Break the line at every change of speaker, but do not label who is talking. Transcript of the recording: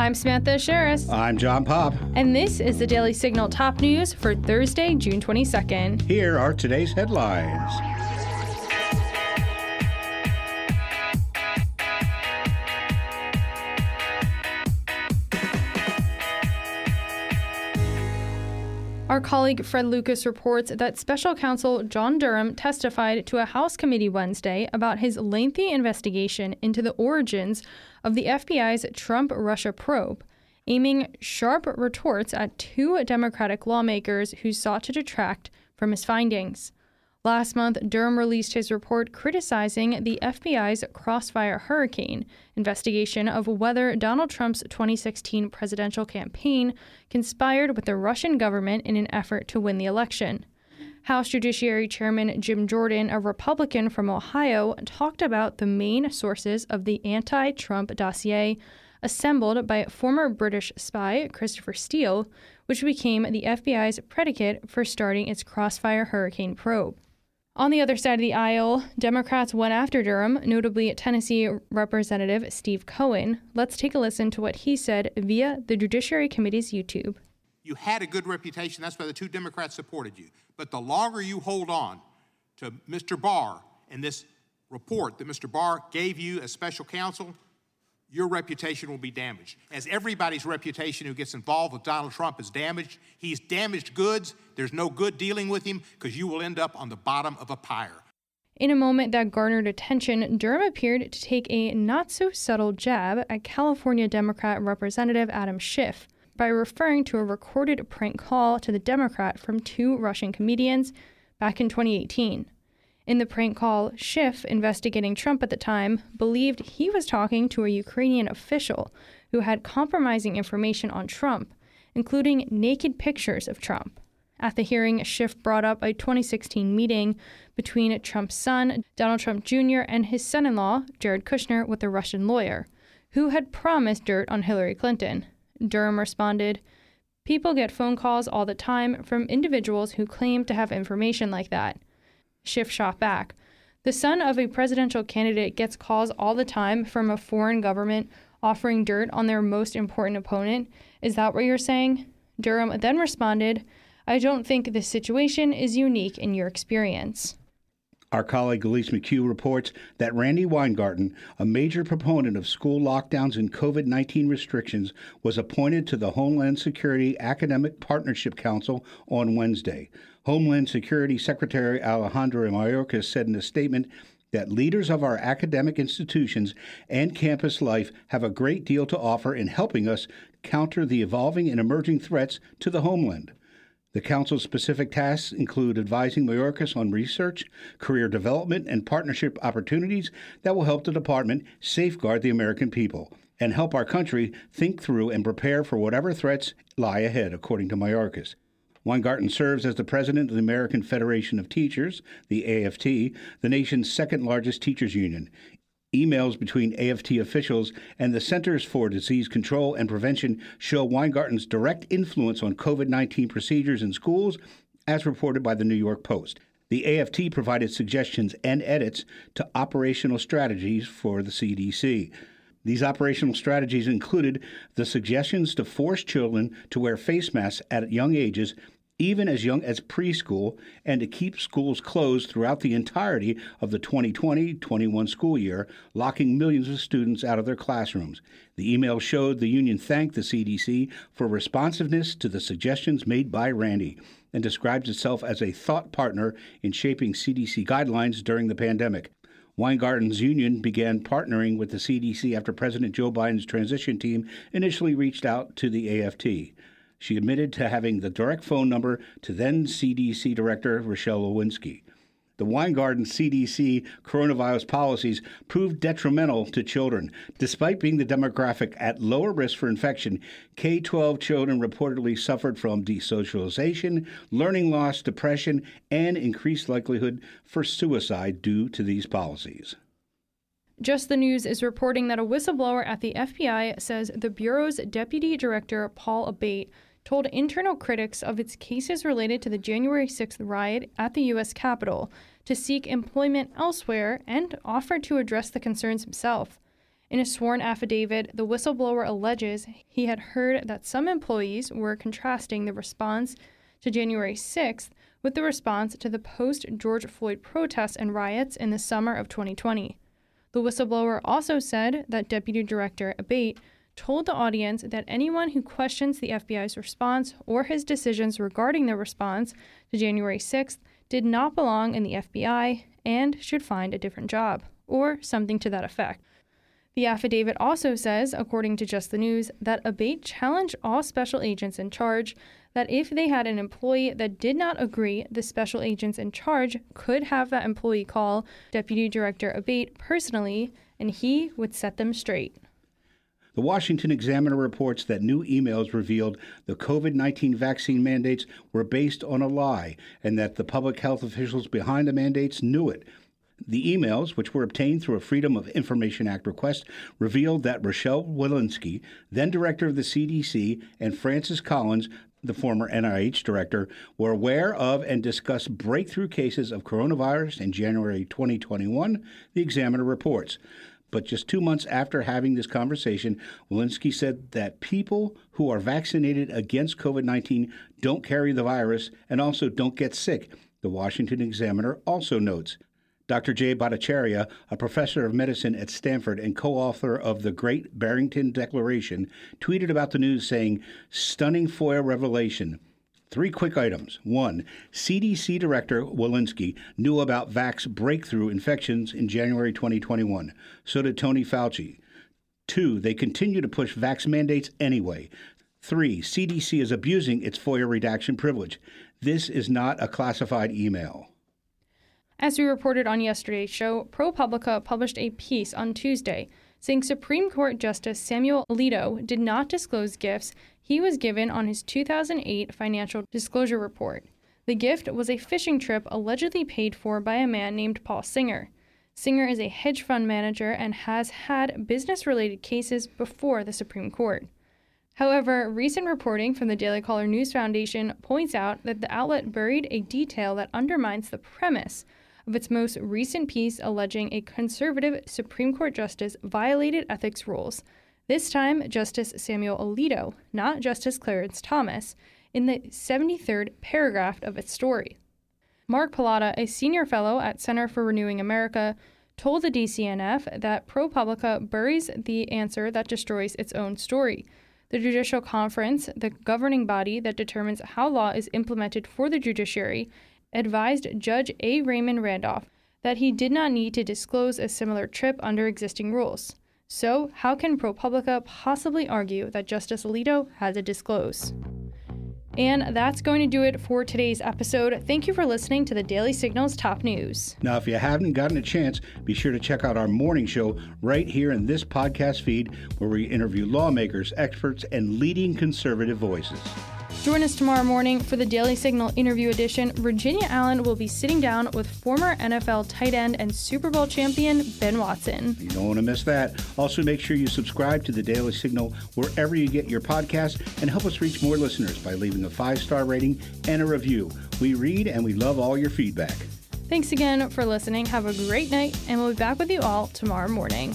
I'm Samantha Aschieris.
I'm John Popp.
And this is the Daily Signal top news for Thursday, June 22nd.
Here are today's headlines.
Our colleague Fred Lucas reports that special counsel John Durham testified to a House committee Wednesday about his lengthy investigation into the origins of the FBI's Trump Russia probe, aiming sharp retorts at two Democratic lawmakers who sought to detract from his findings. Last month, Durham released his report criticizing the FBI's Crossfire Hurricane investigation of whether Donald Trump's 2016 presidential campaign conspired with the Russian government in an effort to win the election. House Judiciary Chairman Jim Jordan, a Republican from Ohio, talked about the main sources of the anti Trump dossier assembled by former British spy Christopher Steele, which became the FBI's predicate for starting its Crossfire Hurricane probe. On the other side of the aisle, Democrats went after Durham, notably Tennessee Representative Steve Cohen. Let's take a listen to what he said via the Judiciary Committee's YouTube.
You had a good reputation. That's why the two Democrats supported you. But the longer you hold on to Mr. Barr and this report that Mr. Barr gave you as special counsel, your reputation will be damaged. As everybody's reputation who gets involved with Donald Trump is damaged, he's damaged goods. There's no good dealing with him because you will end up on the bottom of a pyre.
In a moment that garnered attention, Durham appeared to take a not so subtle jab at California Democrat Representative Adam Schiff by referring to a recorded prank call to the Democrat from two Russian comedians back in 2018. In the prank call, Schiff, investigating Trump at the time, believed he was talking to a Ukrainian official who had compromising information on Trump, including naked pictures of Trump. At the hearing, Schiff brought up a 2016 meeting between Trump's son, Donald Trump Jr., and his son in law, Jared Kushner, with a Russian lawyer, who had promised dirt on Hillary Clinton. Durham responded, People get phone calls all the time from individuals who claim to have information like that. Schiff shot back. The son of a presidential candidate gets calls all the time from a foreign government offering dirt on their most important opponent. Is that what you're saying? Durham then responded, I don't think this situation is unique in your experience.
Our colleague Elise McCue reports that Randi Weingarten, a major proponent of school lockdowns and COVID 19 restrictions, was appointed to the Homeland Security Academic Partnership Council on Wednesday. Homeland Security Secretary Alejandro Mayorkas said in a statement that leaders of our academic institutions and campus life have a great deal to offer in helping us counter the evolving and emerging threats to the homeland. The Council's specific tasks include advising Mayorkas on research, career development, and partnership opportunities that will help the department safeguard the American people and help our country think through and prepare for whatever threats lie ahead, according to Mayorkas. Weingarten serves as the president of the American Federation of Teachers, the AFT, the nation's second largest teachers union. Emails between AFT officials and the Centers for Disease Control and Prevention show Weingarten's direct influence on COVID 19 procedures in schools, as reported by the New York Post. The AFT provided suggestions and edits to operational strategies for the CDC. These operational strategies included the suggestions to force children to wear face masks at young ages even as young as preschool, and to keep schools closed throughout the entirety of the 2020 21 school year, locking millions of students out of their classrooms. The email showed the union thanked the CDC for responsiveness to the suggestions made by Randi and describes itself as a thought partner in shaping CDC guidelines during the pandemic. Weingarten's union began partnering with the CDC after President Joe Biden's transition team initially reached out to the AFT. She admitted to having the direct phone number to then CDC Director Rochelle Walensky. The Weingarten CDC coronavirus policies proved detrimental to children. Despite being the demographic at lower risk for infection, K 12 children reportedly suffered from desocialization, learning loss, depression, and increased likelihood for suicide due to these policies.
Just the News is reporting that a whistleblower at the FBI says the Bureau's Deputy Director, Paul Abbate, told internal critics of its cases related to the January 6th riot at the U.S. Capitol to seek employment elsewhere and offered to address the concerns himself. In a sworn affidavit, the whistleblower alleges he had heard that some employees were contrasting the response to January 6th with the response to the post George Floyd protests and riots in the summer of 2020. The whistleblower also said that Deputy Director Abbate told the audience that anyone who questions the FBI's response or his decisions regarding their response to January 6th did not belong in the FBI and should find a different job, or something to that effect. The affidavit also says, according to Just the News, that Abbate challenged all special agents in charge that if they had an employee that did not agree, the special agents in charge could have that employee call Deputy Director Abbate personally, and he would set them straight.
The Washington Examiner reports that new emails revealed the COVID 19 vaccine mandates were based on a lie and that the public health officials behind the mandates knew it. The emails, which were obtained through a Freedom of Information Act request, revealed that Rochelle Walensky, then director of the CDC, and Francis Collins, the former NIH director, were aware of and discussed breakthrough cases of coronavirus in January 2021, the Examiner reports. But just two months after having this conversation, Walensky said that people who are vaccinated against COVID 19 don't carry the virus and also don't get sick. The Washington Examiner also notes. Dr. Jay Bhattacharya, a professor of medicine at Stanford and co author of the Great Barrington Declaration, tweeted about the news saying, Stunning FOIA revelation. Three quick items. One, CDC Director Walensky knew about Vax breakthrough infections in January 2021. So did Tony Fauci. Two, they continue to push Vax mandates anyway. Three, CDC is abusing its FOIA redaction privilege. This is not a classified email.
As we reported on yesterday's show, ProPublica published a piece on Tuesday saying Supreme Court Justice Samuel Alito did not disclose gifts he was given on his 2008 financial disclosure report. The gift was a fishing trip allegedly paid for by a man named Paul Singer. Singer is a hedge fund manager and has had business related cases before the Supreme Court. However, recent reporting from the Daily Caller News Foundation points out that the outlet buried a detail that undermines the premise of its most recent piece alleging a conservative Supreme Court justice violated ethics rules. This time, Justice Samuel Alito, not Justice Clarence Thomas, in the 73rd paragraph of its story. Mark Paoletta, a senior fellow at Center for Renewing America, told the DCNF that ProPublica buries the answer that destroys its own story. The Judicial Conference, the governing body that determines how law is implemented for the judiciary, advised Judge A. Raymond Randolph that he did not need to disclose a similar trip under existing rules. So, how can ProPublica possibly argue that Justice Alito had to disclose? And that's going to do it for today's episode. Thank you for listening to the Daily Signal's top news.
Now, if you haven't gotten a chance, be sure to check out our morning show right here in this podcast feed where we interview lawmakers, experts, and leading conservative voices.
Join us tomorrow morning for the Daily Signal interview edition. Virginia Allen will be sitting down with former NFL tight end and Super Bowl champion Ben Watson.
You don't want to miss that. Also, make sure you subscribe to the Daily Signal wherever you get your podcast and help us reach more listeners by leaving a five star rating and a review. We read and we love all your feedback.
Thanks again for listening. Have a great night, and we'll be back with you all tomorrow morning.